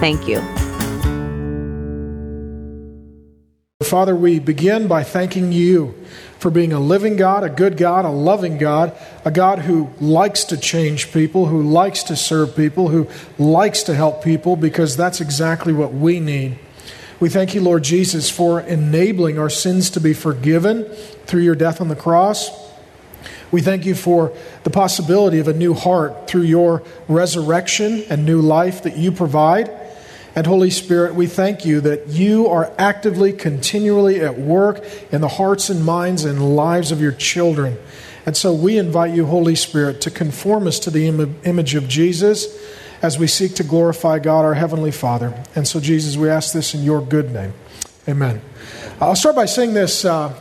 Thank you. Father, we begin by thanking you for being a living God, a good God, a loving God, a God who likes to change people, who likes to serve people, who likes to help people, because that's exactly what we need. We thank you, Lord Jesus, for enabling our sins to be forgiven through your death on the cross. We thank you for the possibility of a new heart through your resurrection and new life that you provide. And Holy Spirit, we thank you that you are actively, continually at work in the hearts and minds and lives of your children. And so we invite you, Holy Spirit, to conform us to the Im- image of Jesus as we seek to glorify God, our Heavenly Father. And so, Jesus, we ask this in your good name. Amen. I'll start by saying this. Uh,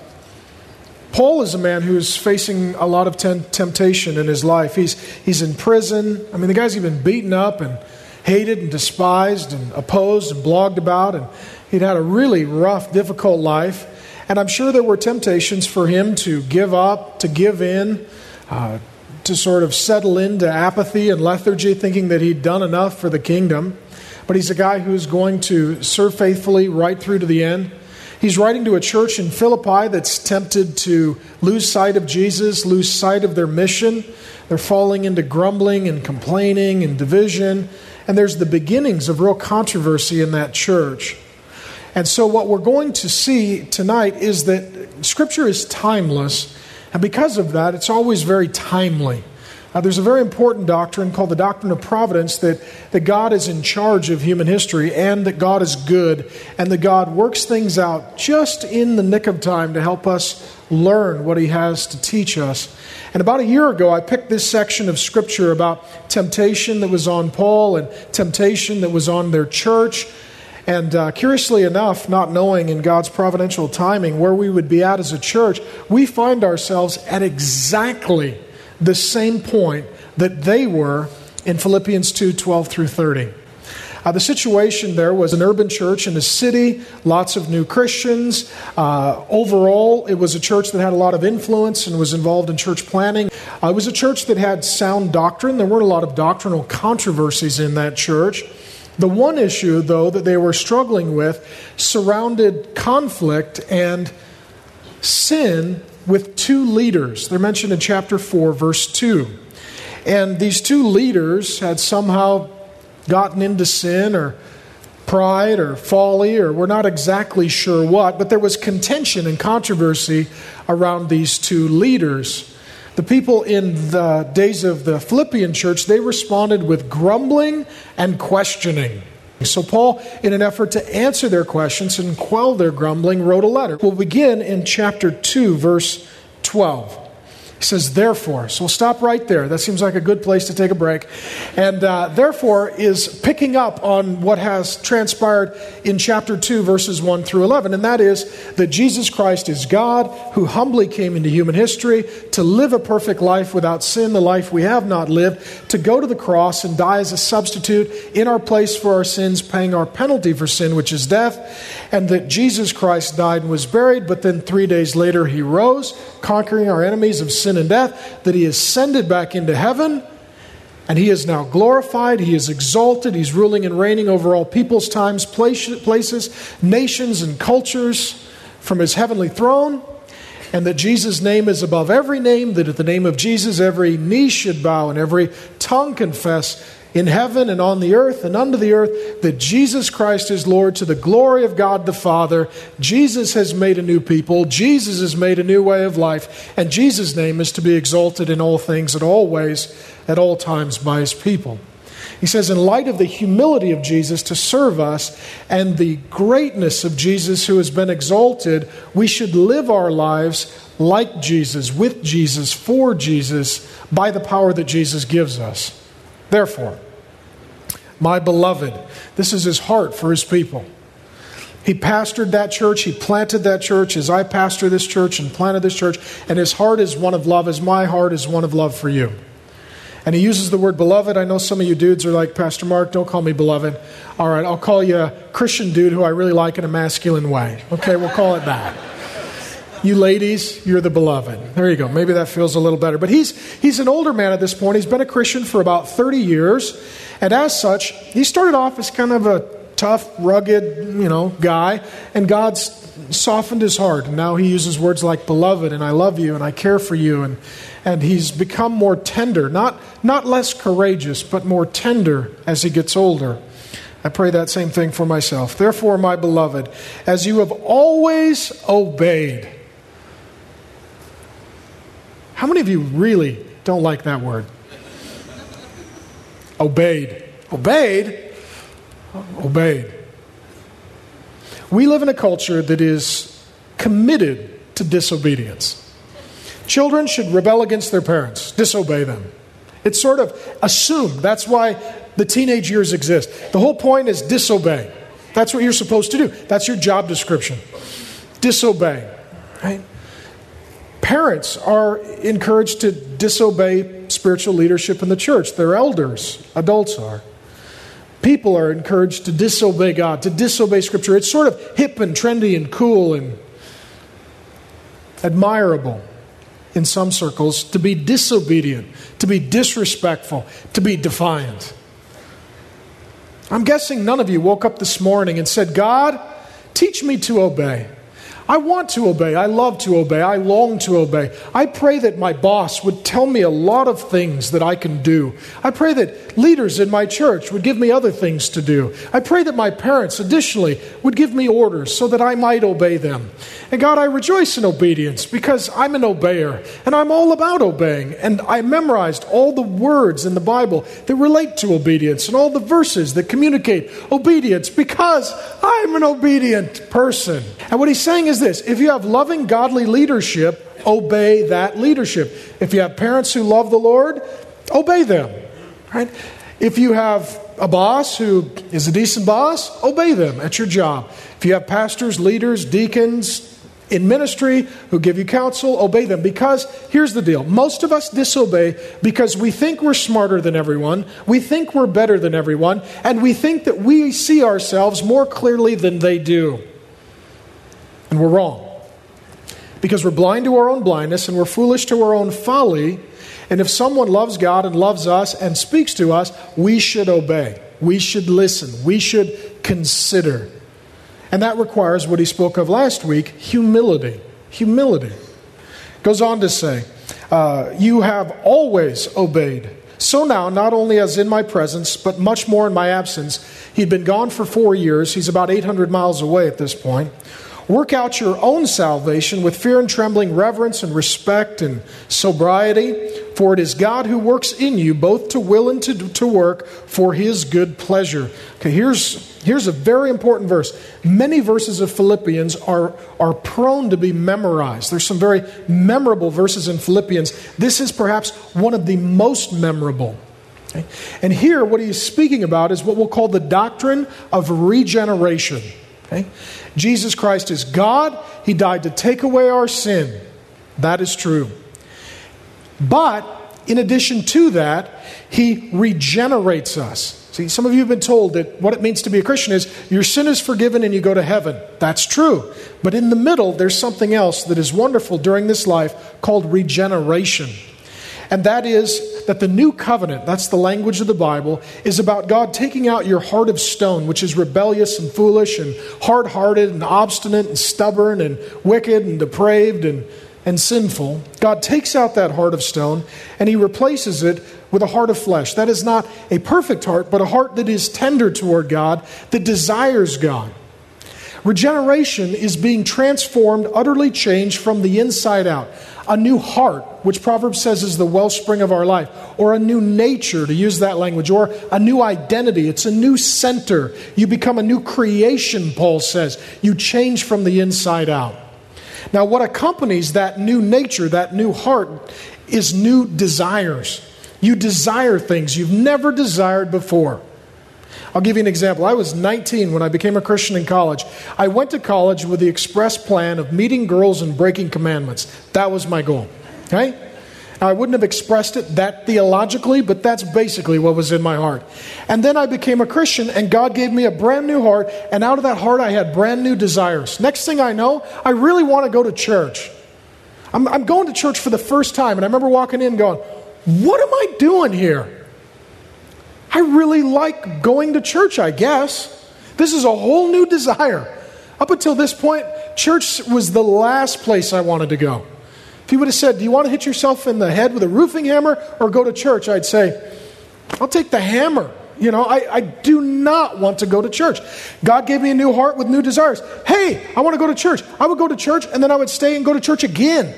Paul is a man who's facing a lot of temptation in his life. He's, he's in prison. I mean, the guy's even beaten up and hated and despised and opposed and blogged about, and he'd had a really rough, difficult life. And I'm sure there were temptations for him to give up, to give in, uh, to sort of settle into apathy and lethargy, thinking that he'd done enough for the kingdom. But he's a guy who's going to serve faithfully right through to the end. He's writing to a church in Philippi that's tempted to lose sight of Jesus, lose sight of their mission. They're falling into grumbling and complaining and division. And there's the beginnings of real controversy in that church. And so, what we're going to see tonight is that Scripture is timeless. And because of that, it's always very timely. Uh, there's a very important doctrine called the doctrine of providence that, that God is in charge of human history and that God is good and that God works things out just in the nick of time to help us learn what He has to teach us. And about a year ago, I picked this section of Scripture about temptation that was on Paul and temptation that was on their church. And uh, curiously enough, not knowing in God's providential timing where we would be at as a church, we find ourselves at exactly the same point that they were in Philippians 2 12 through 30. Uh, the situation there was an urban church in a city, lots of new Christians. Uh, overall, it was a church that had a lot of influence and was involved in church planning. Uh, it was a church that had sound doctrine. There weren't a lot of doctrinal controversies in that church. The one issue, though, that they were struggling with surrounded conflict and sin with two leaders. They're mentioned in chapter 4, verse 2. And these two leaders had somehow gotten into sin or pride or folly, or we're not exactly sure what, but there was contention and controversy around these two leaders. The people in the days of the Philippian church, they responded with grumbling and questioning. So, Paul, in an effort to answer their questions and quell their grumbling, wrote a letter. We'll begin in chapter 2, verse 12. He says, therefore. So we'll stop right there. That seems like a good place to take a break. And uh, therefore is picking up on what has transpired in chapter 2, verses 1 through 11. And that is that Jesus Christ is God who humbly came into human history to live a perfect life without sin, the life we have not lived, to go to the cross and die as a substitute in our place for our sins, paying our penalty for sin, which is death. And that Jesus Christ died and was buried, but then three days later he rose, conquering our enemies of sin and death, that he ascended back into heaven, and he is now glorified, he is exalted, he's ruling and reigning over all peoples, times, places, nations, and cultures from his heavenly throne. And that Jesus' name is above every name, that at the name of Jesus every knee should bow and every tongue confess in heaven and on the earth and under the earth that Jesus Christ is Lord to the glory of God the Father. Jesus has made a new people. Jesus has made a new way of life. And Jesus' name is to be exalted in all things, at all ways, at all times by his people. He says, in light of the humility of Jesus to serve us and the greatness of Jesus who has been exalted, we should live our lives like Jesus, with Jesus, for Jesus, by the power that Jesus gives us. Therefore, my beloved. This is his heart for his people. He pastored that church, he planted that church as I pastor this church and planted this church, and his heart is one of love, as my heart is one of love for you. And he uses the word beloved. I know some of you dudes are like, Pastor Mark, don't call me beloved. All right, I'll call you a Christian dude who I really like in a masculine way. Okay, we'll call it that. You ladies, you're the beloved. There you go. Maybe that feels a little better. But he's, he's an older man at this point. He's been a Christian for about 30 years. And as such, he started off as kind of a tough, rugged, you know, guy. And God's softened his heart. And now he uses words like beloved and I love you and I care for you. And, and he's become more tender, not, not less courageous, but more tender as he gets older. I pray that same thing for myself. Therefore, my beloved, as you have always obeyed, how many of you really don't like that word? Obeyed. Obeyed? Obeyed. We live in a culture that is committed to disobedience. Children should rebel against their parents, disobey them. It's sort of assumed. That's why the teenage years exist. The whole point is disobey. That's what you're supposed to do. That's your job description. Disobey. Right? Parents are encouraged to disobey spiritual leadership in the church. Their elders, adults are. People are encouraged to disobey God, to disobey Scripture. It's sort of hip and trendy and cool and admirable in some circles to be disobedient, to be disrespectful, to be defiant. I'm guessing none of you woke up this morning and said, God, teach me to obey. I want to obey. I love to obey. I long to obey. I pray that my boss would tell me a lot of things that I can do. I pray that leaders in my church would give me other things to do. I pray that my parents, additionally, would give me orders so that I might obey them. And God, I rejoice in obedience because I'm an obeyer and I'm all about obeying. And I memorized all the words in the Bible that relate to obedience and all the verses that communicate obedience because I'm an obedient person. And what he's saying is this if you have loving, godly leadership, obey that leadership. If you have parents who love the Lord, obey them. Right? If you have a boss who is a decent boss, obey them at your job. If you have pastors, leaders, deacons, in ministry who give you counsel, obey them. Because here's the deal most of us disobey because we think we're smarter than everyone, we think we're better than everyone, and we think that we see ourselves more clearly than they do. And we're wrong. Because we're blind to our own blindness and we're foolish to our own folly. And if someone loves God and loves us and speaks to us, we should obey. We should listen. We should consider. And that requires what he spoke of last week humility. Humility. Goes on to say, uh, You have always obeyed. So now, not only as in my presence, but much more in my absence, he'd been gone for four years. He's about 800 miles away at this point. Work out your own salvation with fear and trembling, reverence and respect and sobriety, for it is God who works in you both to will and to, to work for his good pleasure. Okay, here's, here's a very important verse. Many verses of Philippians are, are prone to be memorized. There's some very memorable verses in Philippians. This is perhaps one of the most memorable. Okay? And here, what he's speaking about is what we'll call the doctrine of regeneration. Okay? Jesus Christ is God. He died to take away our sin. That is true. But in addition to that, He regenerates us. See, some of you have been told that what it means to be a Christian is your sin is forgiven and you go to heaven. That's true. But in the middle, there's something else that is wonderful during this life called regeneration. And that is that the new covenant, that's the language of the Bible, is about God taking out your heart of stone, which is rebellious and foolish and hard hearted and obstinate and stubborn and wicked and depraved and, and sinful. God takes out that heart of stone and he replaces it with a heart of flesh. That is not a perfect heart, but a heart that is tender toward God, that desires God. Regeneration is being transformed, utterly changed from the inside out a new heart, which Proverbs says is the wellspring of our life, or a new nature, to use that language, or a new identity. It's a new center. You become a new creation, Paul says. You change from the inside out. Now, what accompanies that new nature, that new heart, is new desires. You desire things you've never desired before. I'll give you an example. I was 19 when I became a Christian in college. I went to college with the express plan of meeting girls and breaking commandments. That was my goal. Okay? I wouldn't have expressed it that theologically, but that's basically what was in my heart. And then I became a Christian, and God gave me a brand new heart, and out of that heart, I had brand new desires. Next thing I know, I really want to go to church. I'm, I'm going to church for the first time, and I remember walking in going, What am I doing here? I really like going to church, I guess. This is a whole new desire. Up until this point, church was the last place I wanted to go. If you would have said, Do you want to hit yourself in the head with a roofing hammer or go to church? I'd say, I'll take the hammer. You know, I, I do not want to go to church. God gave me a new heart with new desires. Hey, I want to go to church. I would go to church and then I would stay and go to church again.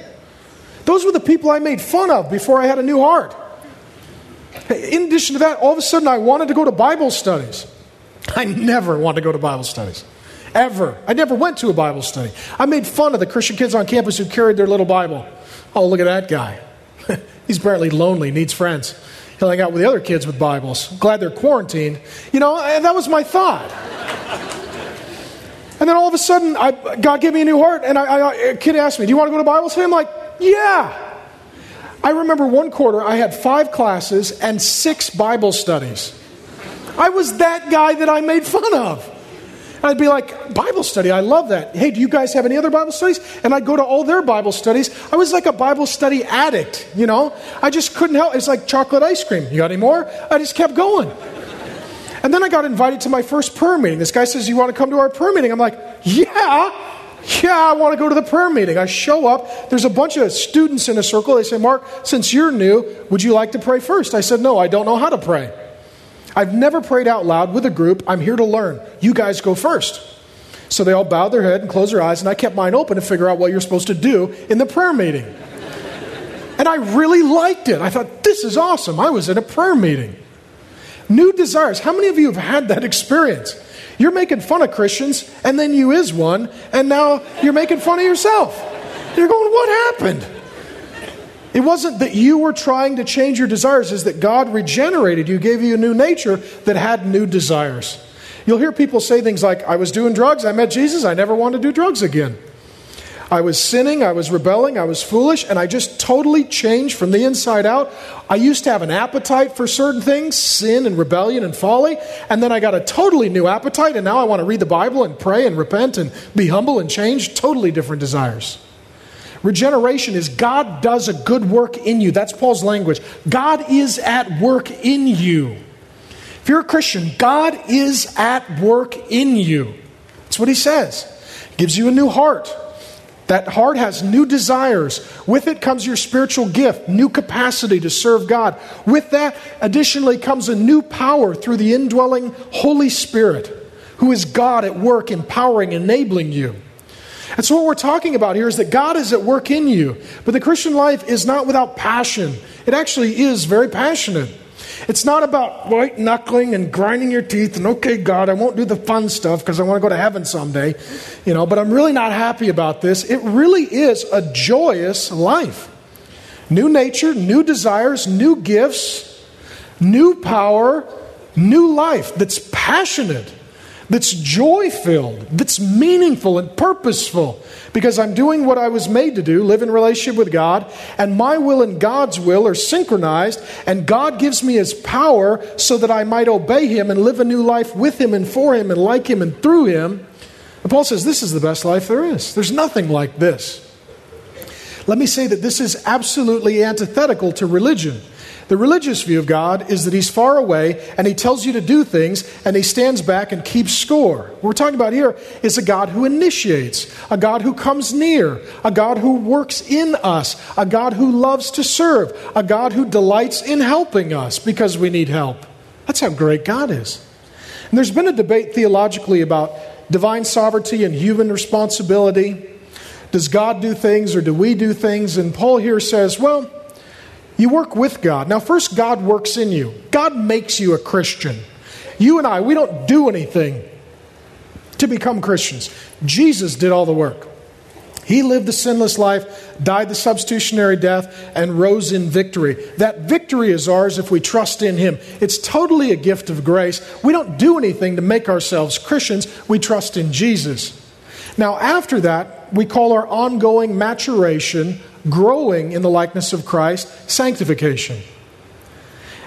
Those were the people I made fun of before I had a new heart. In addition to that, all of a sudden I wanted to go to Bible studies. I never wanted to go to Bible studies. Ever. I never went to a Bible study. I made fun of the Christian kids on campus who carried their little Bible. Oh, look at that guy. He's apparently lonely, needs friends. He'll hang out with the other kids with Bibles. Glad they're quarantined. You know, that was my thought. and then all of a sudden, I, God gave me a new heart, and I, I, a kid asked me, Do you want to go to Bible study? I'm like, Yeah. I remember one quarter, I had five classes and six Bible studies. I was that guy that I made fun of. I'd be like, Bible study, I love that. Hey, do you guys have any other Bible studies? And I'd go to all their Bible studies. I was like a Bible study addict, you know? I just couldn't help. It's like chocolate ice cream. You got any more? I just kept going. And then I got invited to my first prayer meeting. This guy says, You want to come to our prayer meeting? I'm like, Yeah. Yeah, I want to go to the prayer meeting. I show up. There's a bunch of students in a circle. They say, Mark, since you're new, would you like to pray first? I said, No, I don't know how to pray. I've never prayed out loud with a group. I'm here to learn. You guys go first. So they all bowed their head and closed their eyes, and I kept mine open to figure out what you're supposed to do in the prayer meeting. and I really liked it. I thought, this is awesome. I was in a prayer meeting. New desires. How many of you have had that experience? You're making fun of Christians, and then you is one, and now you're making fun of yourself. You're going, what happened? It wasn't that you were trying to change your desires, is that God regenerated you, gave you a new nature that had new desires. You'll hear people say things like, I was doing drugs, I met Jesus, I never want to do drugs again. I was sinning, I was rebelling, I was foolish, and I just totally changed from the inside out. I used to have an appetite for certain things, sin and rebellion and folly, and then I got a totally new appetite, and now I want to read the Bible and pray and repent and be humble and change. Totally different desires. Regeneration is God does a good work in you. That's Paul's language. God is at work in you. If you're a Christian, God is at work in you. That's what he says. Gives you a new heart. That heart has new desires. With it comes your spiritual gift, new capacity to serve God. With that, additionally, comes a new power through the indwelling Holy Spirit, who is God at work, empowering, enabling you. And so, what we're talking about here is that God is at work in you. But the Christian life is not without passion, it actually is very passionate. It's not about white knuckling and grinding your teeth and, okay, God, I won't do the fun stuff because I want to go to heaven someday, you know, but I'm really not happy about this. It really is a joyous life. New nature, new desires, new gifts, new power, new life that's passionate that's joy filled, that's meaningful and purposeful, because I'm doing what I was made to do, live in relationship with God, and my will and God's will are synchronized, and God gives me His power so that I might obey Him and live a new life with Him and for Him and like Him and through Him. And Paul says, This is the best life there is. There's nothing like this. Let me say that this is absolutely antithetical to religion. The religious view of God is that He's far away and He tells you to do things and He stands back and keeps score. What we're talking about here is a God who initiates, a God who comes near, a God who works in us, a God who loves to serve, a God who delights in helping us because we need help. That's how great God is. And there's been a debate theologically about divine sovereignty and human responsibility. Does God do things or do we do things? And Paul here says, well, you work with God. Now, first, God works in you. God makes you a Christian. You and I, we don't do anything to become Christians. Jesus did all the work. He lived the sinless life, died the substitutionary death, and rose in victory. That victory is ours if we trust in Him. It's totally a gift of grace. We don't do anything to make ourselves Christians, we trust in Jesus. Now, after that, we call our ongoing maturation, growing in the likeness of Christ, sanctification.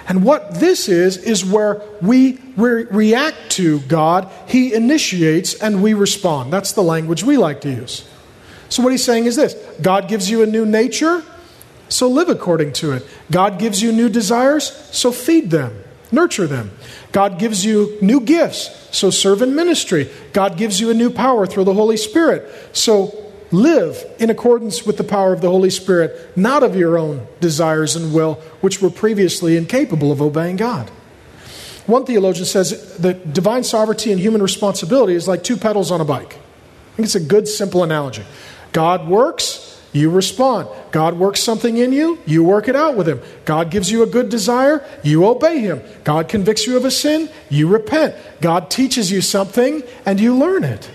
And what this is, is where we re- react to God, He initiates, and we respond. That's the language we like to use. So, what He's saying is this God gives you a new nature, so live according to it. God gives you new desires, so feed them, nurture them. God gives you new gifts, so serve in ministry. God gives you a new power through the Holy Spirit, so live in accordance with the power of the Holy Spirit, not of your own desires and will, which were previously incapable of obeying God. One theologian says that divine sovereignty and human responsibility is like two pedals on a bike. I think it's a good, simple analogy. God works, you respond. God works something in you, you work it out with Him. God gives you a good desire, you obey Him. God convicts you of a sin, you repent. God teaches you something, and you learn it.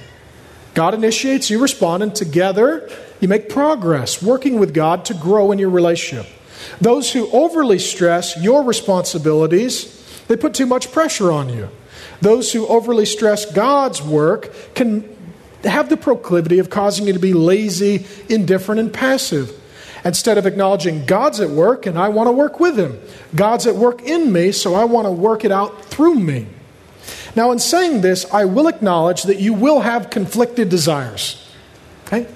God initiates, you respond, and together you make progress, working with God to grow in your relationship. Those who overly stress your responsibilities, they put too much pressure on you. Those who overly stress God's work can have the proclivity of causing you to be lazy, indifferent, and passive. Instead of acknowledging God's at work and I want to work with Him, God's at work in me, so I want to work it out through me. Now, in saying this, I will acknowledge that you will have conflicted desires. Okay?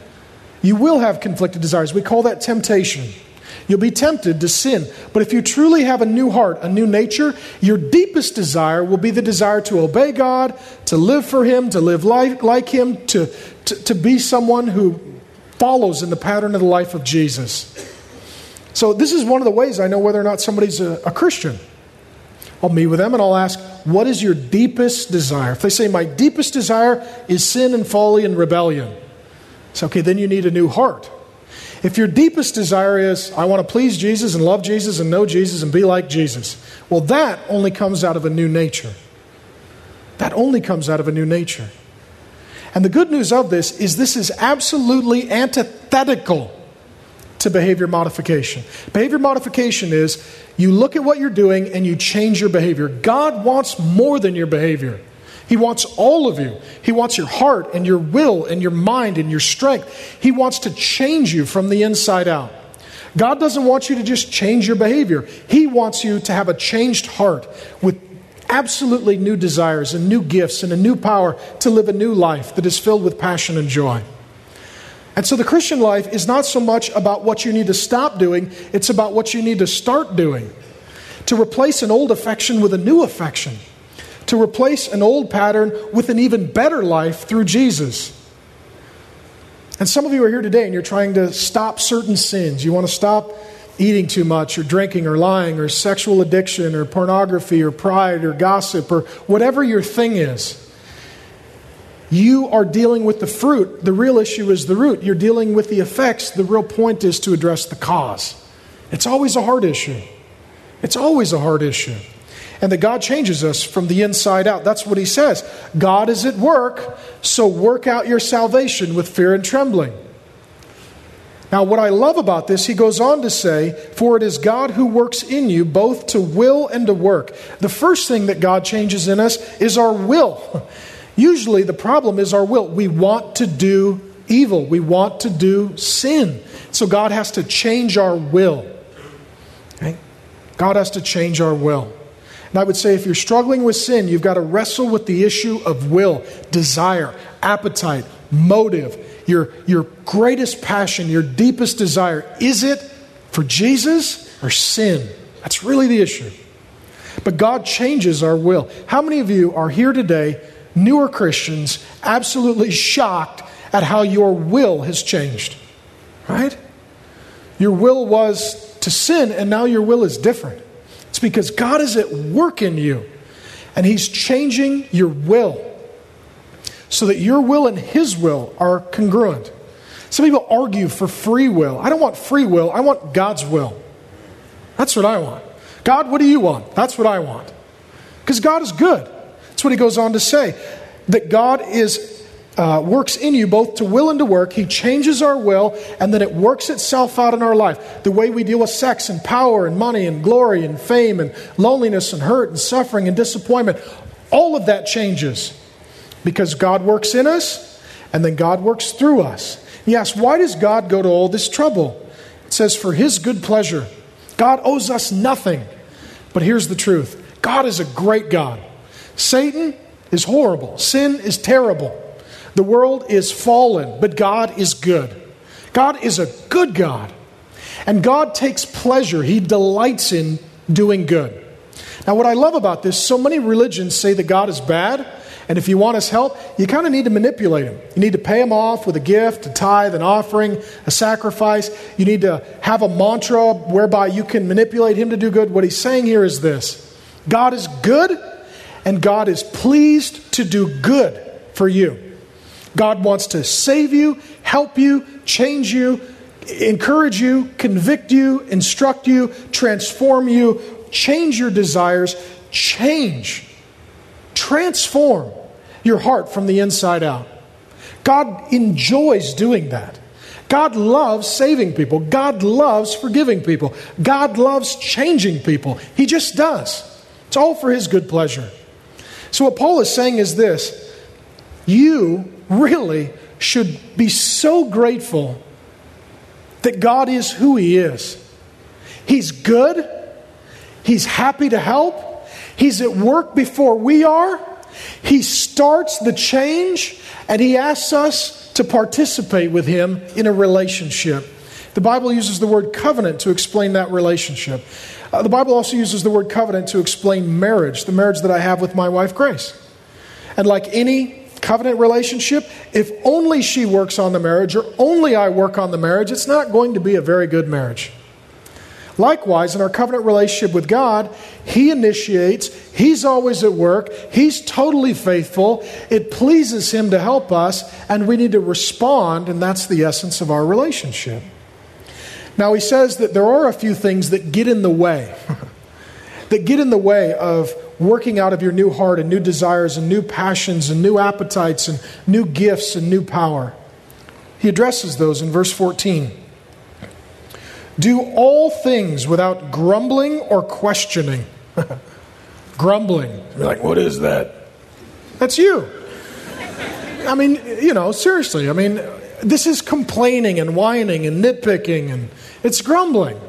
You will have conflicted desires. We call that temptation. You'll be tempted to sin. But if you truly have a new heart, a new nature, your deepest desire will be the desire to obey God, to live for Him, to live like, like Him, to, to, to be someone who follows in the pattern of the life of Jesus. So, this is one of the ways I know whether or not somebody's a, a Christian. I'll meet with them and I'll ask, What is your deepest desire? If they say, My deepest desire is sin and folly and rebellion, it's okay, then you need a new heart. If your deepest desire is, I want to please Jesus and love Jesus and know Jesus and be like Jesus, well, that only comes out of a new nature. That only comes out of a new nature. And the good news of this is this is absolutely antithetical to behavior modification. Behavior modification is you look at what you're doing and you change your behavior. God wants more than your behavior. He wants all of you. He wants your heart and your will and your mind and your strength. He wants to change you from the inside out. God doesn't want you to just change your behavior. He wants you to have a changed heart with absolutely new desires and new gifts and a new power to live a new life that is filled with passion and joy. And so the Christian life is not so much about what you need to stop doing, it's about what you need to start doing. To replace an old affection with a new affection. To replace an old pattern with an even better life through Jesus. And some of you are here today and you're trying to stop certain sins. You want to stop eating too much or drinking or lying or sexual addiction or pornography or pride or gossip or whatever your thing is. You are dealing with the fruit. The real issue is the root. You're dealing with the effects. The real point is to address the cause. It's always a hard issue. It's always a hard issue. And that God changes us from the inside out. That's what he says. God is at work, so work out your salvation with fear and trembling. Now, what I love about this, he goes on to say, For it is God who works in you both to will and to work. The first thing that God changes in us is our will. Usually, the problem is our will. We want to do evil, we want to do sin. So, God has to change our will. Okay? God has to change our will. And I would say if you're struggling with sin, you've got to wrestle with the issue of will, desire, appetite, motive, your, your greatest passion, your deepest desire. Is it for Jesus or sin? That's really the issue. But God changes our will. How many of you are here today newer Christians absolutely shocked at how your will has changed. Right? Your will was to sin, and now your will is different. It's because God is at work in you, and He's changing your will so that your will and His will are congruent. Some people argue for free will. I don't want free will, I want God's will. That's what I want. God, what do you want? That's what I want. Because God is good. What he goes on to say. That God is uh, works in you both to will and to work. He changes our will, and then it works itself out in our life. The way we deal with sex and power and money and glory and fame and loneliness and hurt and suffering and disappointment, all of that changes because God works in us and then God works through us. Yes, why does God go to all this trouble? It says, for His good pleasure. God owes us nothing. But here's the truth God is a great God. Satan is horrible, sin is terrible. The world is fallen, but God is good. God is a good God. And God takes pleasure, He delights in doing good. Now, what I love about this, so many religions say that God is bad, and if you want His help, you kind of need to manipulate Him. You need to pay Him off with a gift, a tithe, an offering, a sacrifice. You need to have a mantra whereby you can manipulate Him to do good. What He's saying here is this God is good, and God is pleased to do good for you. God wants to save you, help you, change you, encourage you, convict you, instruct you, transform you, change your desires, change, transform your heart from the inside out. God enjoys doing that. God loves saving people. God loves forgiving people. God loves changing people. He just does. It's all for His good pleasure. So, what Paul is saying is this you really should be so grateful that God is who He is. He's good, He's happy to help, He's at work before we are. He starts the change, and He asks us to participate with Him in a relationship. The Bible uses the word covenant to explain that relationship. Uh, the Bible also uses the word covenant to explain marriage, the marriage that I have with my wife, Grace. And like any covenant relationship, if only she works on the marriage or only I work on the marriage, it's not going to be a very good marriage. Likewise, in our covenant relationship with God, He initiates, He's always at work, He's totally faithful. It pleases Him to help us, and we need to respond, and that's the essence of our relationship. Now, He says that there are a few things that get in the way, that get in the way of working out of your new heart and new desires and new passions and new appetites and new gifts and new power. He addresses those in verse 14. Do all things without grumbling or questioning. grumbling. You're like, what is that? That's you. I mean, you know, seriously. I mean, this is complaining and whining and nitpicking, and it's grumbling.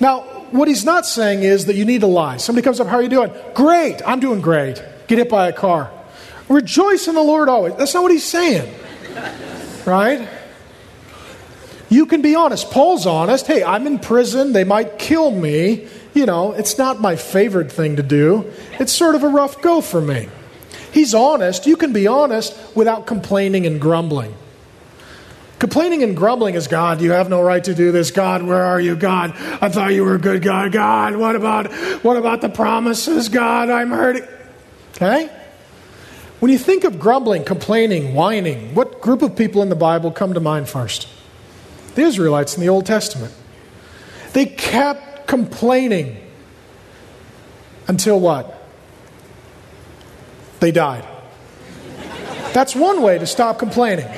Now, what he's not saying is that you need to lie. Somebody comes up, How are you doing? Great. I'm doing great. Get hit by a car. Rejoice in the Lord always. That's not what he's saying. Right? You can be honest. Paul's honest. Hey, I'm in prison. They might kill me. You know, it's not my favorite thing to do. It's sort of a rough go for me. He's honest. You can be honest without complaining and grumbling. Complaining and grumbling is God, you have no right to do this. God, where are you? God, I thought you were a good God. God, what about what about the promises? God, I'm hurting. Okay? When you think of grumbling, complaining, whining, what group of people in the Bible come to mind first? The Israelites in the Old Testament. They kept complaining until what? They died. That's one way to stop complaining.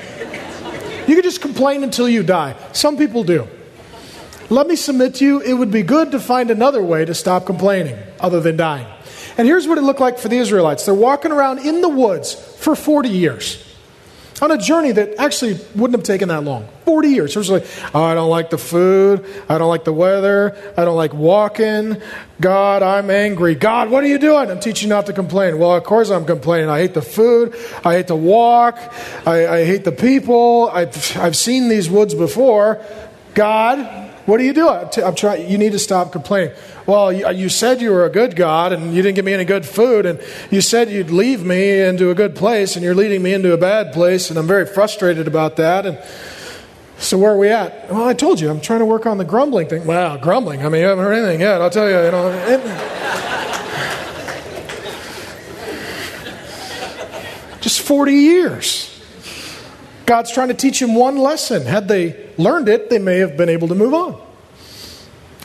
You can just complain until you die. Some people do. Let me submit to you, it would be good to find another way to stop complaining other than dying. And here's what it looked like for the Israelites they're walking around in the woods for 40 years on a journey that actually wouldn't have taken that long 40 years. It was like, oh, I don't like the food. I don't like the weather. I don't like walking. God, I'm angry. God, what are you doing? I'm teaching not to complain. Well, of course I'm complaining. I hate the food. I hate to walk. I, I hate the people. I've, I've seen these woods before. God, what are you doing? I'm trying. You need to stop complaining. Well, you, you, said you were a good God, and you didn't give me any good food, and you said you'd leave me into a good place, and you're leading me into a bad place, and I'm very frustrated about that. And so, where are we at? Well, I told you, I'm trying to work on the grumbling thing. Well, grumbling. I mean, you haven't heard anything yet. I'll tell you. You know. It, just 40 years. God's trying to teach him one lesson. Had they learned it, they may have been able to move on.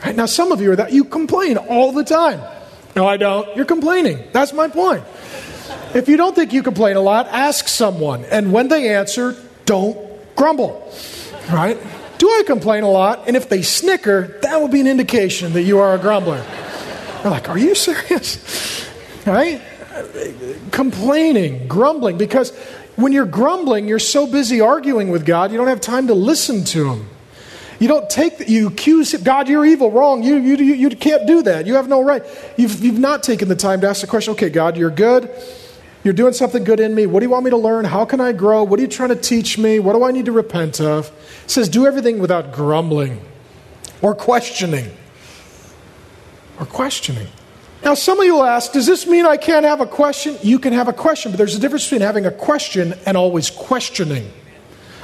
Right, now, some of you are that you complain all the time. No, I don't. You're complaining. That's my point. If you don't think you complain a lot, ask someone. And when they answer, don't grumble. Right? Do I complain a lot? And if they snicker, that would be an indication that you are a grumbler. They're like, Are you serious? Right? Complaining, grumbling, because when you're grumbling, you're so busy arguing with God, you don't have time to listen to Him. You don't take, you accuse God, you're evil, wrong. You, you, you, you can't do that. You have no right. You've, you've not taken the time to ask the question, okay, God, you're good. You're doing something good in me. What do you want me to learn? How can I grow? What are you trying to teach me? What do I need to repent of? It says, do everything without grumbling or questioning. Or questioning. Now, some of you will ask, does this mean I can't have a question? You can have a question, but there's a difference between having a question and always questioning.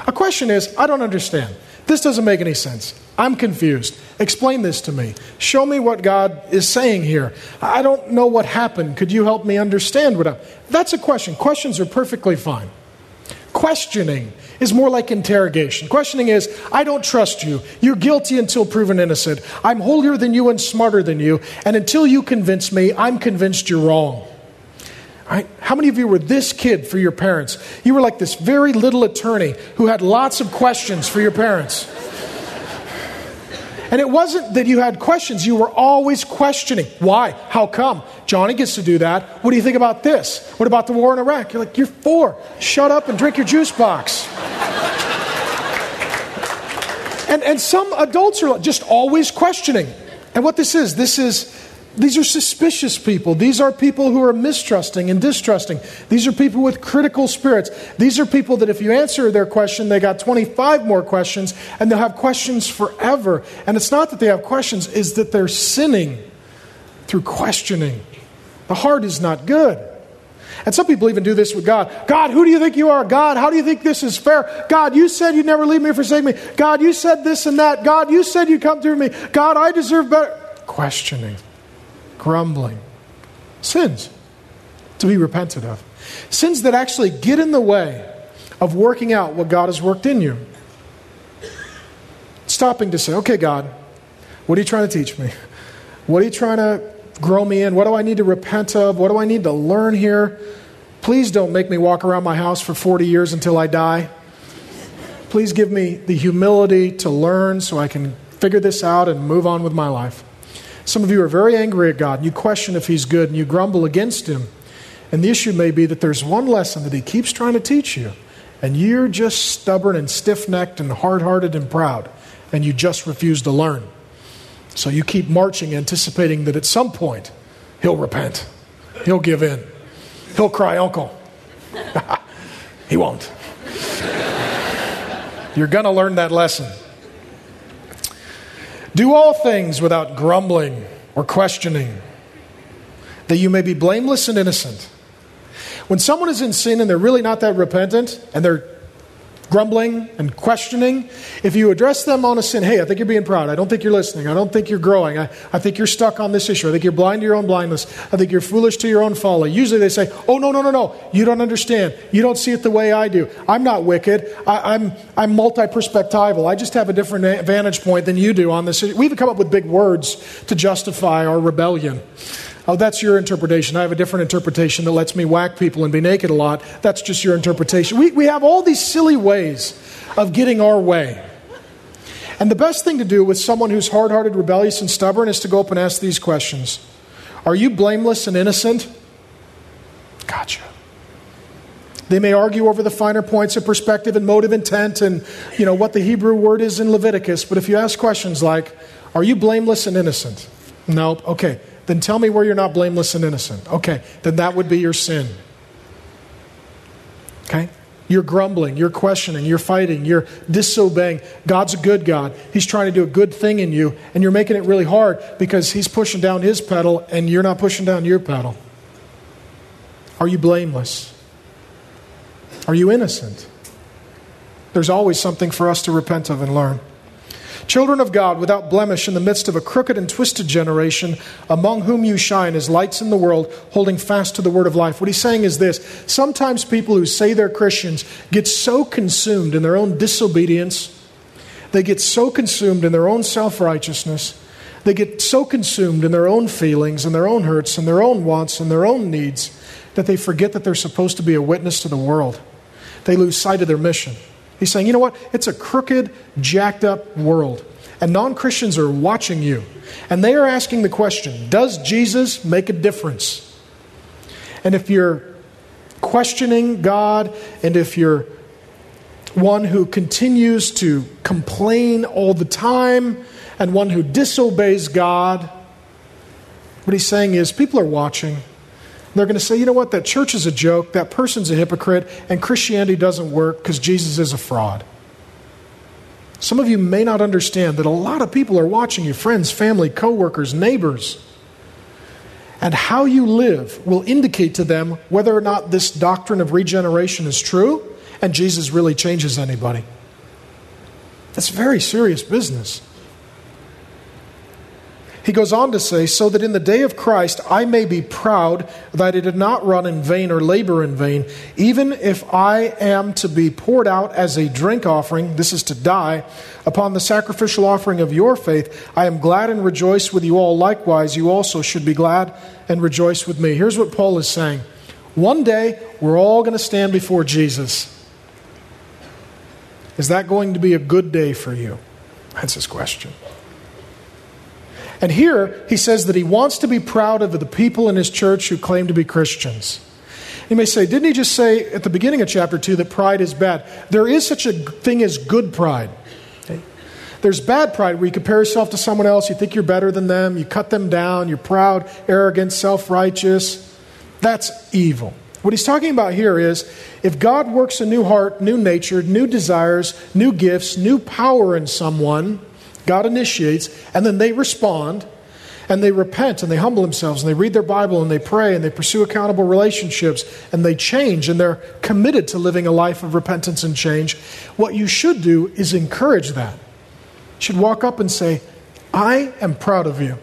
A question is, I don't understand. This doesn't make any sense. I'm confused. Explain this to me. Show me what God is saying here. I don't know what happened. Could you help me understand what happened? That's a question. Questions are perfectly fine. Questioning is more like interrogation. Questioning is, I don't trust you. You're guilty until proven innocent. I'm holier than you and smarter than you. And until you convince me, I'm convinced you're wrong. Right? How many of you were this kid for your parents? You were like this very little attorney who had lots of questions for your parents. And it wasn't that you had questions, you were always questioning. Why? How come? Johnny gets to do that. What do you think about this? What about the war in Iraq? You're like, you're four. Shut up and drink your juice box. and, and some adults are just always questioning. And what this is, this is these are suspicious people. These are people who are mistrusting and distrusting. These are people with critical spirits. These are people that if you answer their question, they got 25 more questions and they'll have questions forever. And it's not that they have questions, is that they're sinning through questioning. The heart is not good. And some people even do this with God. God, who do you think you are? God, how do you think this is fair? God, you said you'd never leave me or forsake me. God, you said this and that. God, you said you'd come through me. God, I deserve better. Questioning grumbling. Sins to be repented of. Sins that actually get in the way of working out what God has worked in you. Stopping to say, okay, God, what are you trying to teach me? What are you trying to grow me in? What do I need to repent of? What do I need to learn here? Please don't make me walk around my house for 40 years until I die. Please give me the humility to learn so I can figure this out and move on with my life. Some of you are very angry at God and you question if He's good and you grumble against Him. And the issue may be that there's one lesson that He keeps trying to teach you, and you're just stubborn and stiff necked and hard hearted and proud, and you just refuse to learn. So you keep marching, anticipating that at some point He'll repent, He'll give in, He'll cry, Uncle. he won't. You're going to learn that lesson. Do all things without grumbling or questioning, that you may be blameless and innocent. When someone is in sin and they're really not that repentant and they're grumbling and questioning, if you address them on a sin, hey, I think you're being proud. I don't think you're listening. I don't think you're growing. I, I think you're stuck on this issue. I think you're blind to your own blindness. I think you're foolish to your own folly. Usually they say, oh, no, no, no, no. You don't understand. You don't see it the way I do. I'm not wicked. I, am I'm, I'm multi perspectival. I just have a different vantage point than you do on this. We even come up with big words to justify our rebellion. Oh, that's your interpretation. I have a different interpretation that lets me whack people and be naked a lot. That's just your interpretation. We, we have all these silly ways of getting our way. And the best thing to do with someone who's hard hearted, rebellious, and stubborn is to go up and ask these questions Are you blameless and innocent? Gotcha. They may argue over the finer points of perspective and motive intent and you know what the Hebrew word is in Leviticus, but if you ask questions like, Are you blameless and innocent? Nope. Okay. Then tell me where you're not blameless and innocent. Okay, then that would be your sin. Okay? You're grumbling, you're questioning, you're fighting, you're disobeying. God's a good God. He's trying to do a good thing in you, and you're making it really hard because He's pushing down His pedal and you're not pushing down your pedal. Are you blameless? Are you innocent? There's always something for us to repent of and learn. Children of God, without blemish, in the midst of a crooked and twisted generation, among whom you shine as lights in the world, holding fast to the word of life. What he's saying is this sometimes people who say they're Christians get so consumed in their own disobedience, they get so consumed in their own self righteousness, They get so consumed in their own feelings and their own hurts and their own wants and their own needs that they forget that they're supposed to be a witness to the world. They lose sight of their mission. He's saying, you know what? It's a crooked, jacked up world. And non Christians are watching you. And they are asking the question Does Jesus make a difference? And if you're questioning God and if you're one who continues to complain all the time and one who disobeys God, what he's saying is people are watching. They're going to say, you know what, that church is a joke, that person's a hypocrite, and Christianity doesn't work because Jesus is a fraud. Some of you may not understand that a lot of people are watching you friends, family, coworkers, neighbors. And how you live will indicate to them whether or not this doctrine of regeneration is true and Jesus really changes anybody. That's very serious business. He goes on to say, So that in the day of Christ I may be proud that I did not run in vain or labor in vain, even if I am to be poured out as a drink offering, this is to die, upon the sacrificial offering of your faith. I am glad and rejoice with you all. Likewise, you also should be glad and rejoice with me. Here's what Paul is saying One day we're all going to stand before Jesus. Is that going to be a good day for you? That's his question. And here he says that he wants to be proud of the people in his church who claim to be Christians. You may say, didn't he just say at the beginning of chapter 2 that pride is bad? There is such a thing as good pride. Okay? There's bad pride where you compare yourself to someone else, you think you're better than them, you cut them down, you're proud, arrogant, self righteous. That's evil. What he's talking about here is if God works a new heart, new nature, new desires, new gifts, new power in someone, God initiates, and then they respond and they repent and they humble themselves and they read their Bible and they pray and they pursue accountable relationships and they change and they're committed to living a life of repentance and change. What you should do is encourage that. You should walk up and say, I am proud of you.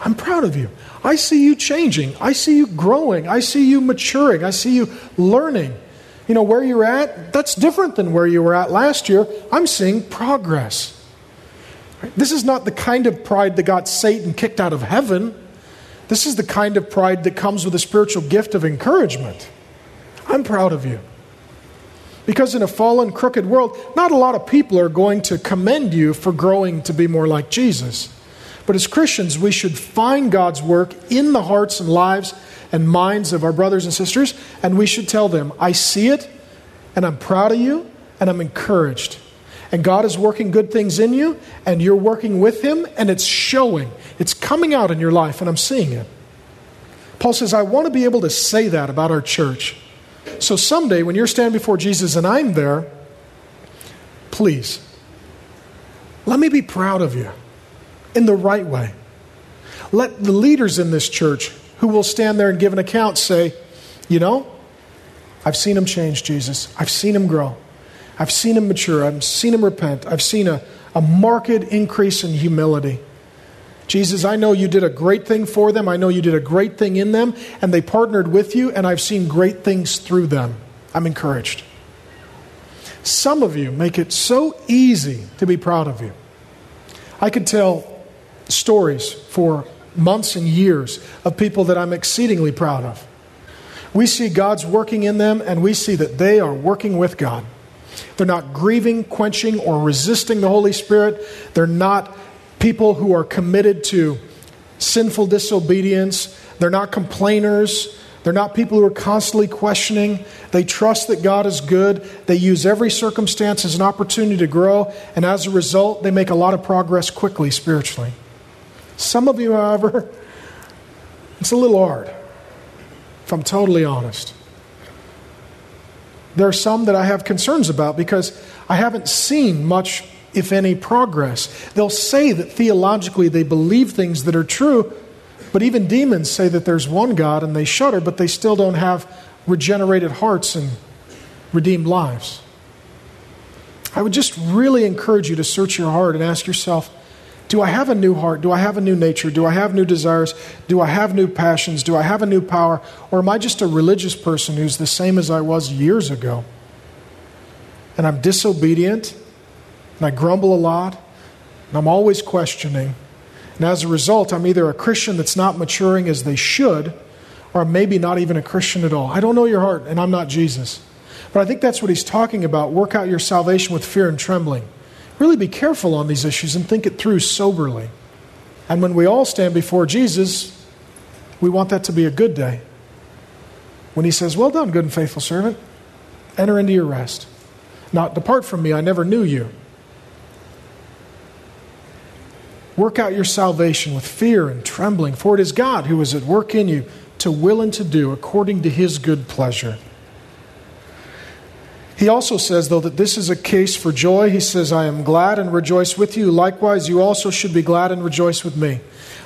I'm proud of you. I see you changing. I see you growing. I see you maturing. I see you learning. You know, where you're at, that's different than where you were at last year. I'm seeing progress. This is not the kind of pride that got Satan kicked out of heaven. This is the kind of pride that comes with a spiritual gift of encouragement. I'm proud of you. Because in a fallen, crooked world, not a lot of people are going to commend you for growing to be more like Jesus. But as Christians, we should find God's work in the hearts and lives and minds of our brothers and sisters, and we should tell them, I see it, and I'm proud of you, and I'm encouraged. And God is working good things in you, and you're working with Him, and it's showing. It's coming out in your life, and I'm seeing it. Paul says, I want to be able to say that about our church. So someday, when you're standing before Jesus and I'm there, please, let me be proud of you in the right way. Let the leaders in this church who will stand there and give an account say, You know, I've seen him change, Jesus. I've seen him grow. I've seen him mature. I've seen him repent. I've seen a, a marked increase in humility. Jesus, I know you did a great thing for them. I know you did a great thing in them, and they partnered with you, and I've seen great things through them. I'm encouraged. Some of you make it so easy to be proud of you. I could tell stories for months and years of people that I'm exceedingly proud of. We see God's working in them, and we see that they are working with God. They're not grieving, quenching, or resisting the Holy Spirit. They're not people who are committed to sinful disobedience. They're not complainers. They're not people who are constantly questioning. They trust that God is good. They use every circumstance as an opportunity to grow. And as a result, they make a lot of progress quickly spiritually. Some of you, however, it's a little hard, if I'm totally honest. There are some that I have concerns about because I haven't seen much, if any, progress. They'll say that theologically they believe things that are true, but even demons say that there's one God and they shudder, but they still don't have regenerated hearts and redeemed lives. I would just really encourage you to search your heart and ask yourself do I have a new heart? Do I have a new nature? Do I have new desires? Do I have new passions? Do I have a new power? Or am I just a religious person who's the same as I was years ago? And I'm disobedient, and I grumble a lot, and I'm always questioning, And as a result, I'm either a Christian that's not maturing as they should, or maybe not even a Christian at all. I don't know your heart, and I'm not Jesus. But I think that's what he's talking about. Work out your salvation with fear and trembling. Really be careful on these issues and think it through soberly. And when we all stand before Jesus, we want that to be a good day. When he says, Well done, good and faithful servant, enter into your rest. Not depart from me, I never knew you. Work out your salvation with fear and trembling, for it is God who is at work in you to will and to do according to his good pleasure. He also says, though, that this is a case for joy. He says, I am glad and rejoice with you. Likewise, you also should be glad and rejoice with me.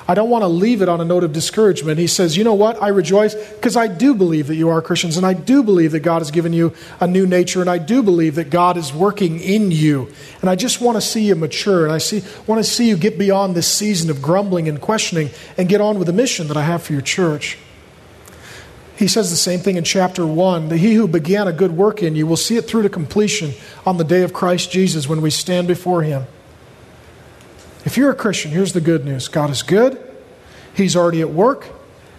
I don't want to leave it on a note of discouragement. He says, You know what? I rejoice because I do believe that you are Christians, and I do believe that God has given you a new nature, and I do believe that God is working in you. And I just want to see you mature, and I see, want to see you get beyond this season of grumbling and questioning and get on with the mission that I have for your church. He says the same thing in chapter 1 that he who began a good work in you will see it through to completion on the day of Christ Jesus when we stand before him. If you're a Christian, here's the good news God is good, He's already at work,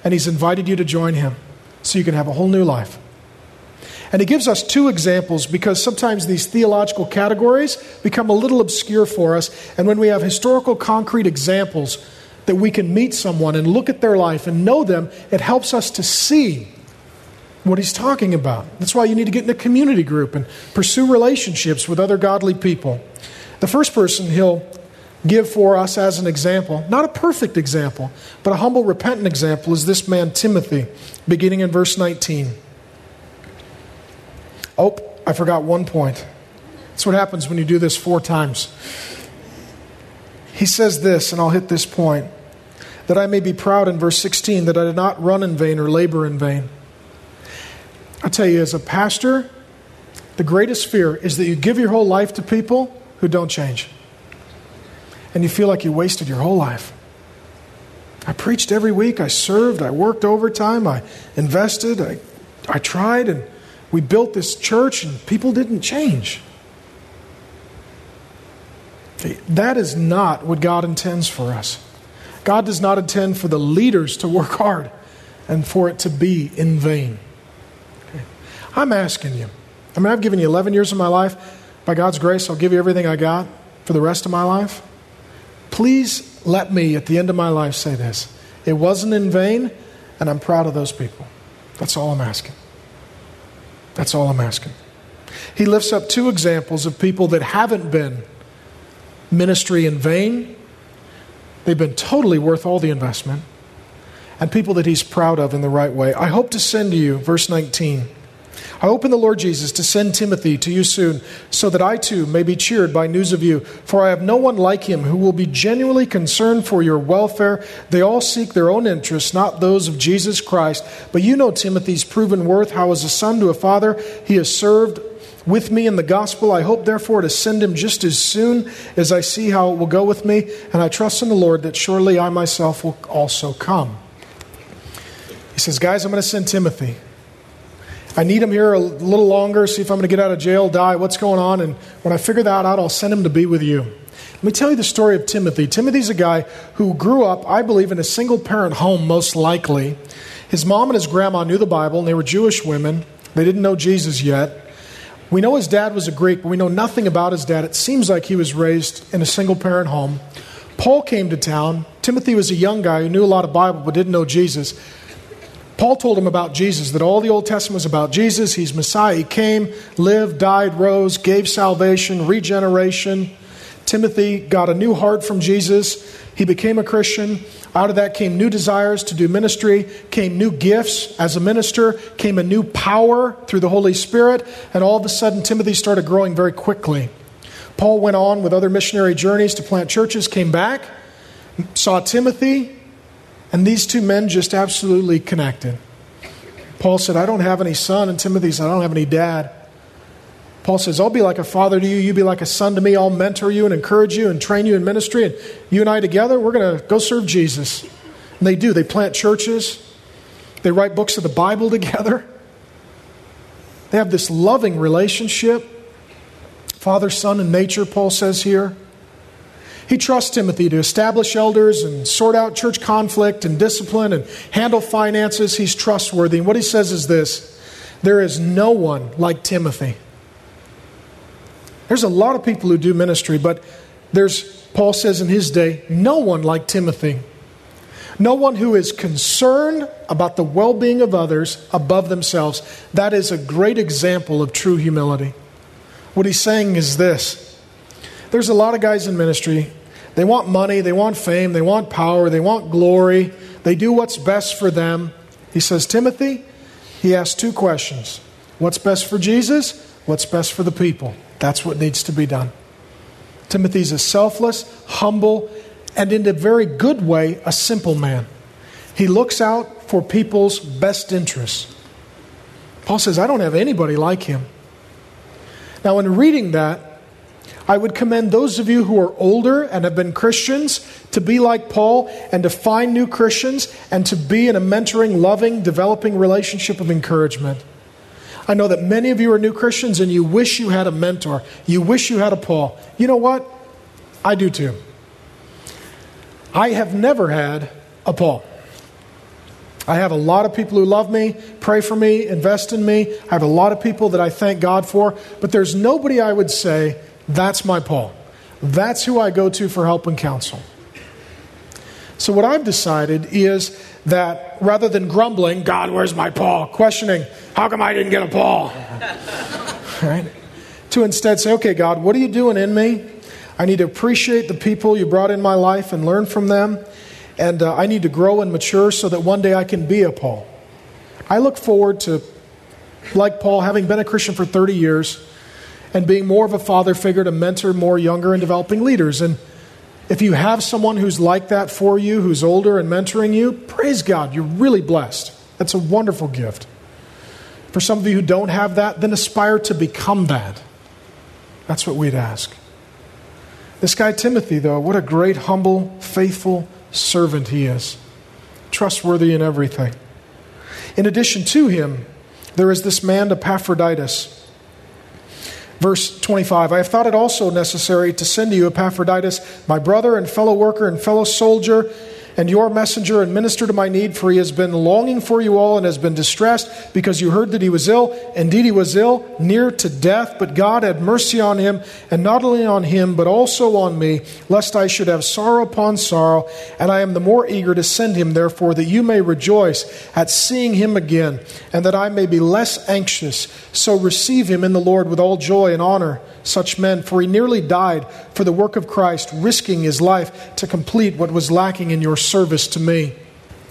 and He's invited you to join Him so you can have a whole new life. And he gives us two examples because sometimes these theological categories become a little obscure for us. And when we have historical, concrete examples, that we can meet someone and look at their life and know them, it helps us to see what he's talking about. That's why you need to get in a community group and pursue relationships with other godly people. The first person he'll give for us as an example, not a perfect example, but a humble, repentant example, is this man Timothy, beginning in verse 19. Oh, I forgot one point. That's what happens when you do this four times. He says this, and I'll hit this point that I may be proud in verse 16 that I did not run in vain or labor in vain. I tell you, as a pastor, the greatest fear is that you give your whole life to people who don't change. And you feel like you wasted your whole life. I preached every week, I served, I worked overtime, I invested, I, I tried, and we built this church, and people didn't change. That is not what God intends for us. God does not intend for the leaders to work hard and for it to be in vain. Okay. I'm asking you. I mean, I've given you 11 years of my life. By God's grace, I'll give you everything I got for the rest of my life. Please let me, at the end of my life, say this it wasn't in vain, and I'm proud of those people. That's all I'm asking. That's all I'm asking. He lifts up two examples of people that haven't been ministry in vain. They've been totally worth all the investment. And people that he's proud of in the right way. I hope to send to you, verse 19. I hope in the Lord Jesus to send Timothy to you soon, so that I too may be cheered by news of you. For I have no one like him who will be genuinely concerned for your welfare. They all seek their own interests, not those of Jesus Christ. But you know Timothy's proven worth, how as a son to a father he has served with me in the gospel. I hope, therefore, to send him just as soon as I see how it will go with me, and I trust in the Lord that surely I myself will also come. He says, Guys, I'm going to send Timothy. I need him here a little longer, see if I'm going to get out of jail, die, what's going on, and when I figure that out, I'll send him to be with you. Let me tell you the story of Timothy. Timothy's a guy who grew up, I believe, in a single parent home, most likely. His mom and his grandma knew the Bible, and they were Jewish women. They didn't know Jesus yet. We know his dad was a Greek, but we know nothing about his dad. It seems like he was raised in a single parent home. Paul came to town. Timothy was a young guy who knew a lot of Bible but didn't know Jesus. Paul told him about Jesus, that all the Old Testament was about Jesus. He's Messiah. He came, lived, died, rose, gave salvation, regeneration. Timothy got a new heart from Jesus. He became a Christian. Out of that came new desires to do ministry, came new gifts as a minister, came a new power through the Holy Spirit, and all of a sudden Timothy started growing very quickly. Paul went on with other missionary journeys to plant churches, came back, saw Timothy, and these two men just absolutely connected. Paul said, I don't have any son, and Timothy said, I don't have any dad. Paul says, I'll be like a father to you, you be like a son to me. I'll mentor you and encourage you and train you in ministry. And you and I together, we're going to go serve Jesus. And they do. They plant churches, they write books of the Bible together. They have this loving relationship. Father, Son, and nature, Paul says here. He trusts Timothy to establish elders and sort out church conflict and discipline and handle finances. He's trustworthy. And what he says is this there is no one like Timothy. There's a lot of people who do ministry, but there's, Paul says in his day, no one like Timothy. No one who is concerned about the well being of others above themselves. That is a great example of true humility. What he's saying is this there's a lot of guys in ministry. They want money, they want fame, they want power, they want glory. They do what's best for them. He says, Timothy, he asks two questions What's best for Jesus? What's best for the people? That's what needs to be done. Timothy's a selfless, humble, and in a very good way, a simple man. He looks out for people's best interests. Paul says, I don't have anybody like him. Now, in reading that, I would commend those of you who are older and have been Christians to be like Paul and to find new Christians and to be in a mentoring, loving, developing relationship of encouragement. I know that many of you are new Christians and you wish you had a mentor. You wish you had a Paul. You know what? I do too. I have never had a Paul. I have a lot of people who love me, pray for me, invest in me. I have a lot of people that I thank God for, but there's nobody I would say, that's my Paul. That's who I go to for help and counsel. So, what I've decided is that rather than grumbling, God, where's my Paul? Questioning, how come I didn't get a Paul? right? To instead say, okay, God, what are you doing in me? I need to appreciate the people you brought in my life and learn from them. And uh, I need to grow and mature so that one day I can be a Paul. I look forward to, like Paul, having been a Christian for 30 years and being more of a father figure to mentor more younger and developing leaders. And if you have someone who's like that for you, who's older and mentoring you, praise God, you're really blessed. That's a wonderful gift. For some of you who don't have that, then aspire to become that. That's what we'd ask. This guy, Timothy, though, what a great, humble, faithful servant he is. Trustworthy in everything. In addition to him, there is this man, Epaphroditus. Verse 25 I have thought it also necessary to send to you Epaphroditus, my brother and fellow worker and fellow soldier and your messenger and minister to my need, for he has been longing for you all and has been distressed because you heard that he was ill. Indeed, he was ill, near to death, but God had mercy on him, and not only on him, but also on me, lest I should have sorrow upon sorrow. And I am the more eager to send him, therefore, that you may rejoice at seeing him again, and that I may be less anxious. So receive him in the Lord with all joy and honor such men, for he nearly died for the work of Christ, risking his life to complete what was lacking in your service to me.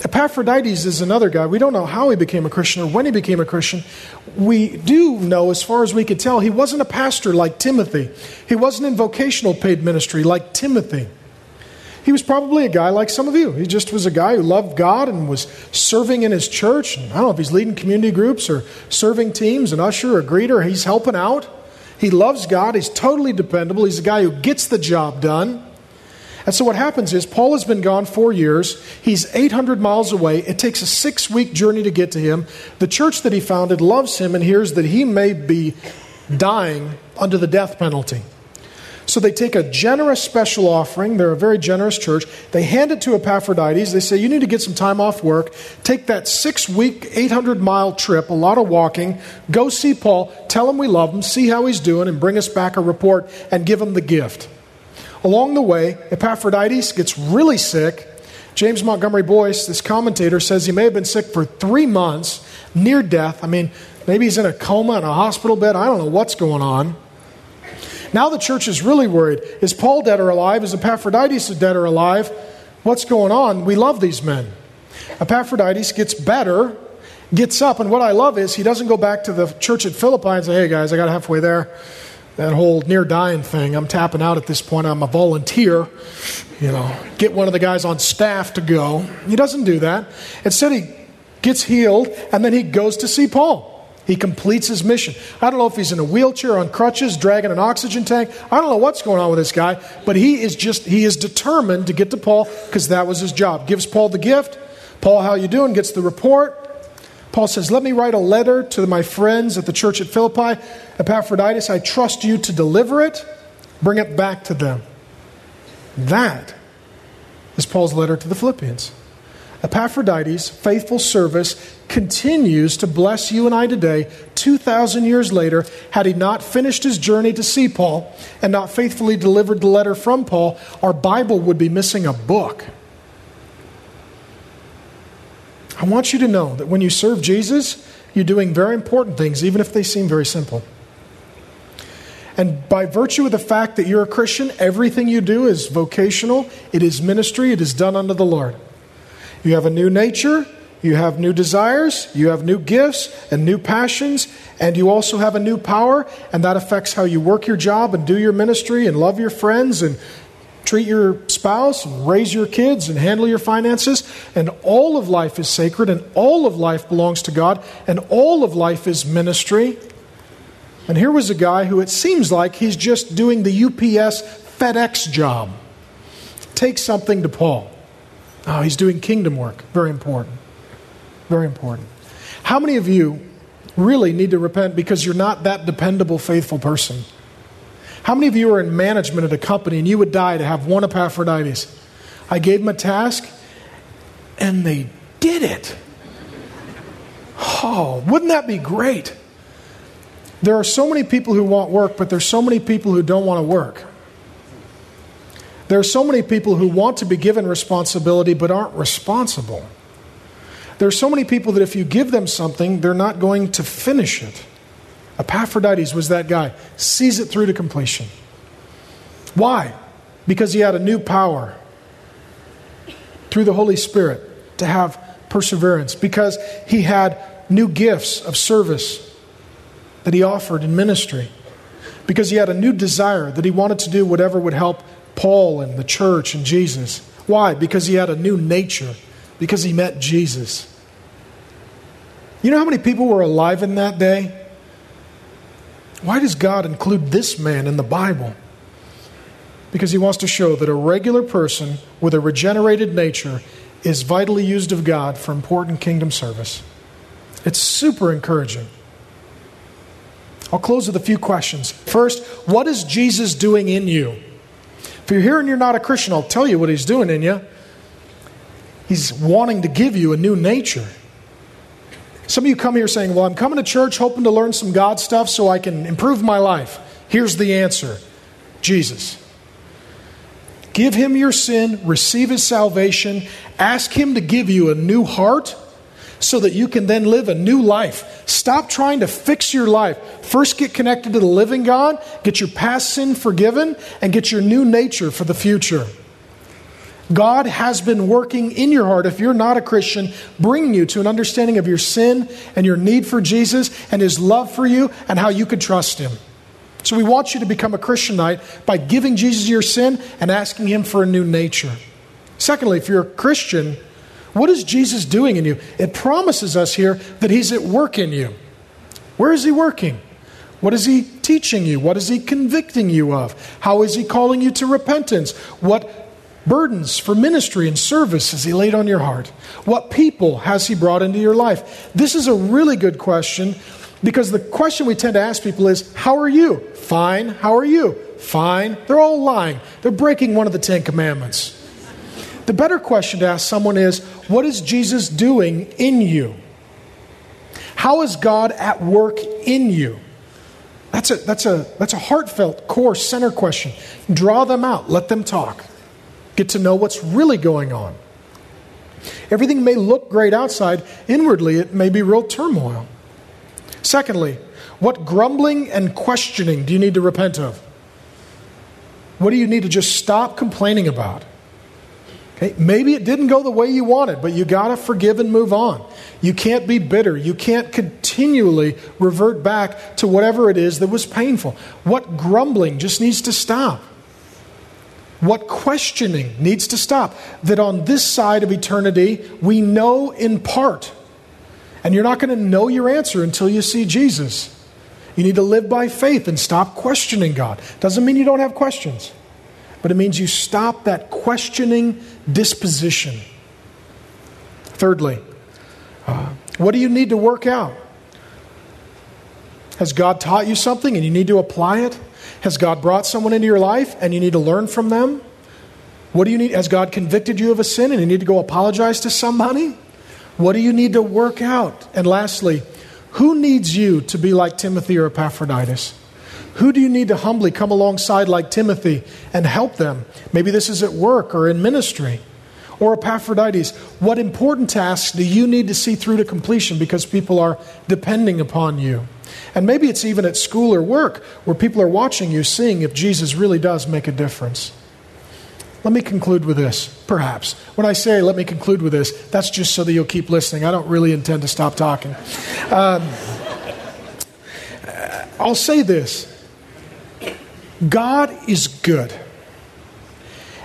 Epaphroditus is another guy. We don't know how he became a Christian or when he became a Christian. We do know, as far as we could tell, he wasn't a pastor like Timothy. He wasn't in vocational paid ministry like Timothy. He was probably a guy like some of you. He just was a guy who loved God and was serving in his church. I don't know if he's leading community groups or serving teams, an usher, a greeter. He's helping out. He loves God. He's totally dependable. He's a guy who gets the job done. And so what happens is Paul has been gone four years. He's 800 miles away. It takes a six week journey to get to him. The church that he founded loves him and hears that he may be dying under the death penalty. So they take a generous special offering. They're a very generous church. They hand it to Epaphroditus. They say, You need to get some time off work. Take that six week, 800 mile trip, a lot of walking. Go see Paul. Tell him we love him. See how he's doing and bring us back a report and give him the gift. Along the way, Epaphroditus gets really sick. James Montgomery Boice, this commentator, says he may have been sick for three months, near death. I mean, maybe he's in a coma in a hospital bed. I don't know what's going on. Now the church is really worried. Is Paul dead or alive? Is Epaphroditus dead or alive? What's going on? We love these men. Epaphroditus gets better, gets up, and what I love is he doesn't go back to the church at Philippi and say, hey guys, I got halfway there. That whole near dying thing, I'm tapping out at this point. I'm a volunteer. You know, get one of the guys on staff to go. He doesn't do that. Instead, he gets healed, and then he goes to see Paul. He completes his mission. I don't know if he's in a wheelchair on crutches, dragging an oxygen tank. I don't know what's going on with this guy, but he is just he is determined to get to Paul because that was his job. Gives Paul the gift. Paul, how you doing? Gets the report. Paul says, "Let me write a letter to my friends at the church at Philippi. Epaphroditus, I trust you to deliver it. Bring it back to them." That is Paul's letter to the Philippians. Epaphroditus' faithful service continues to bless you and I today, 2,000 years later. Had he not finished his journey to see Paul and not faithfully delivered the letter from Paul, our Bible would be missing a book. I want you to know that when you serve Jesus, you're doing very important things, even if they seem very simple. And by virtue of the fact that you're a Christian, everything you do is vocational, it is ministry, it is done unto the Lord. You have a new nature, you have new desires, you have new gifts and new passions, and you also have a new power, and that affects how you work your job and do your ministry and love your friends and treat your spouse and raise your kids and handle your finances. And all of life is sacred, and all of life belongs to God, and all of life is ministry. And here was a guy who it seems like he's just doing the UPS FedEx job. Take something to Paul. Oh, he's doing kingdom work. Very important. Very important. How many of you really need to repent because you're not that dependable, faithful person? How many of you are in management at a company and you would die to have one Epaphroditus? I gave them a task and they did it. Oh, wouldn't that be great? There are so many people who want work, but there's so many people who don't want to work. There are so many people who want to be given responsibility but aren't responsible. There are so many people that if you give them something, they're not going to finish it. Epaphroditus was that guy, sees it through to completion. Why? Because he had a new power through the Holy Spirit to have perseverance, because he had new gifts of service that he offered in ministry, because he had a new desire that he wanted to do whatever would help Paul and the church and Jesus. Why? Because he had a new nature, because he met Jesus. You know how many people were alive in that day? Why does God include this man in the Bible? Because he wants to show that a regular person with a regenerated nature is vitally used of God for important kingdom service. It's super encouraging. I'll close with a few questions. First, what is Jesus doing in you? If you're here and you're not a Christian, I'll tell you what he's doing in you. He's wanting to give you a new nature. Some of you come here saying, Well, I'm coming to church hoping to learn some God stuff so I can improve my life. Here's the answer Jesus. Give him your sin, receive his salvation, ask him to give you a new heart so that you can then live a new life. Stop trying to fix your life. First, get connected to the living God, get your past sin forgiven, and get your new nature for the future. God has been working in your heart, if you're not a Christian, bringing you to an understanding of your sin and your need for Jesus and his love for you and how you could trust him. So we want you to become a Christian Christianite by giving Jesus your sin and asking him for a new nature. Secondly, if you're a Christian, what is Jesus doing in you? It promises us here that He's at work in you. Where is He working? What is He teaching you? What is He convicting you of? How is He calling you to repentance? What burdens for ministry and service has He laid on your heart? What people has He brought into your life? This is a really good question because the question we tend to ask people is, How are you? Fine. How are you? Fine. They're all lying. They're breaking one of the Ten Commandments. The better question to ask someone is what is Jesus doing in you? How is God at work in you? That's a, that's a, that's a heartfelt, core, center question. Draw them out, let them talk. Get to know what's really going on. Everything may look great outside, inwardly, it may be real turmoil. Secondly, what grumbling and questioning do you need to repent of? What do you need to just stop complaining about? Okay? Maybe it didn't go the way you wanted, but you got to forgive and move on. You can't be bitter. You can't continually revert back to whatever it is that was painful. What grumbling just needs to stop. What questioning needs to stop. That on this side of eternity, we know in part. And you're not going to know your answer until you see Jesus. You need to live by faith and stop questioning God. Doesn't mean you don't have questions but it means you stop that questioning disposition. Thirdly, uh, what do you need to work out? Has God taught you something and you need to apply it? Has God brought someone into your life and you need to learn from them? What do you need? Has God convicted you of a sin and you need to go apologize to somebody? What do you need to work out? And lastly, who needs you to be like Timothy or Epaphroditus? Who do you need to humbly come alongside like Timothy and help them? Maybe this is at work or in ministry. Or Epaphroditus, what important tasks do you need to see through to completion because people are depending upon you? And maybe it's even at school or work where people are watching you, seeing if Jesus really does make a difference. Let me conclude with this, perhaps. When I say let me conclude with this, that's just so that you'll keep listening. I don't really intend to stop talking. Um, I'll say this God is good,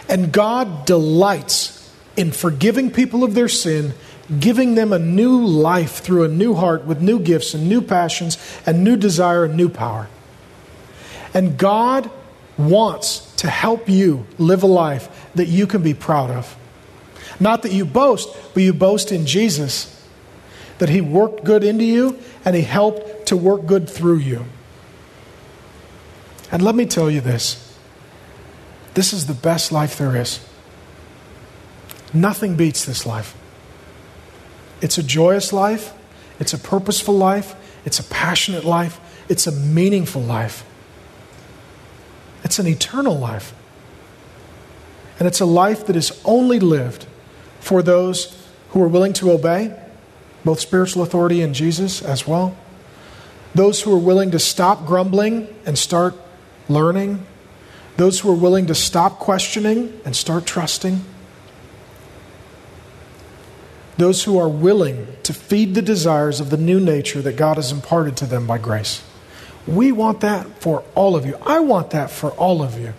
and God delights in forgiving people of their sin, giving them a new life through a new heart with new gifts and new passions and new desire and new power. And God wants to help you live a life that you can be proud of. Not that you boast, but you boast in Jesus, that He worked good into you and He helped to work good through you. And let me tell you this this is the best life there is. Nothing beats this life. It's a joyous life, it's a purposeful life, it's a passionate life, it's a meaningful life. It's an eternal life. And it's a life that is only lived for those who are willing to obey, both spiritual authority and Jesus as well. Those who are willing to stop grumbling and start learning. Those who are willing to stop questioning and start trusting. Those who are willing to feed the desires of the new nature that God has imparted to them by grace. We want that for all of you. I want that for all of you.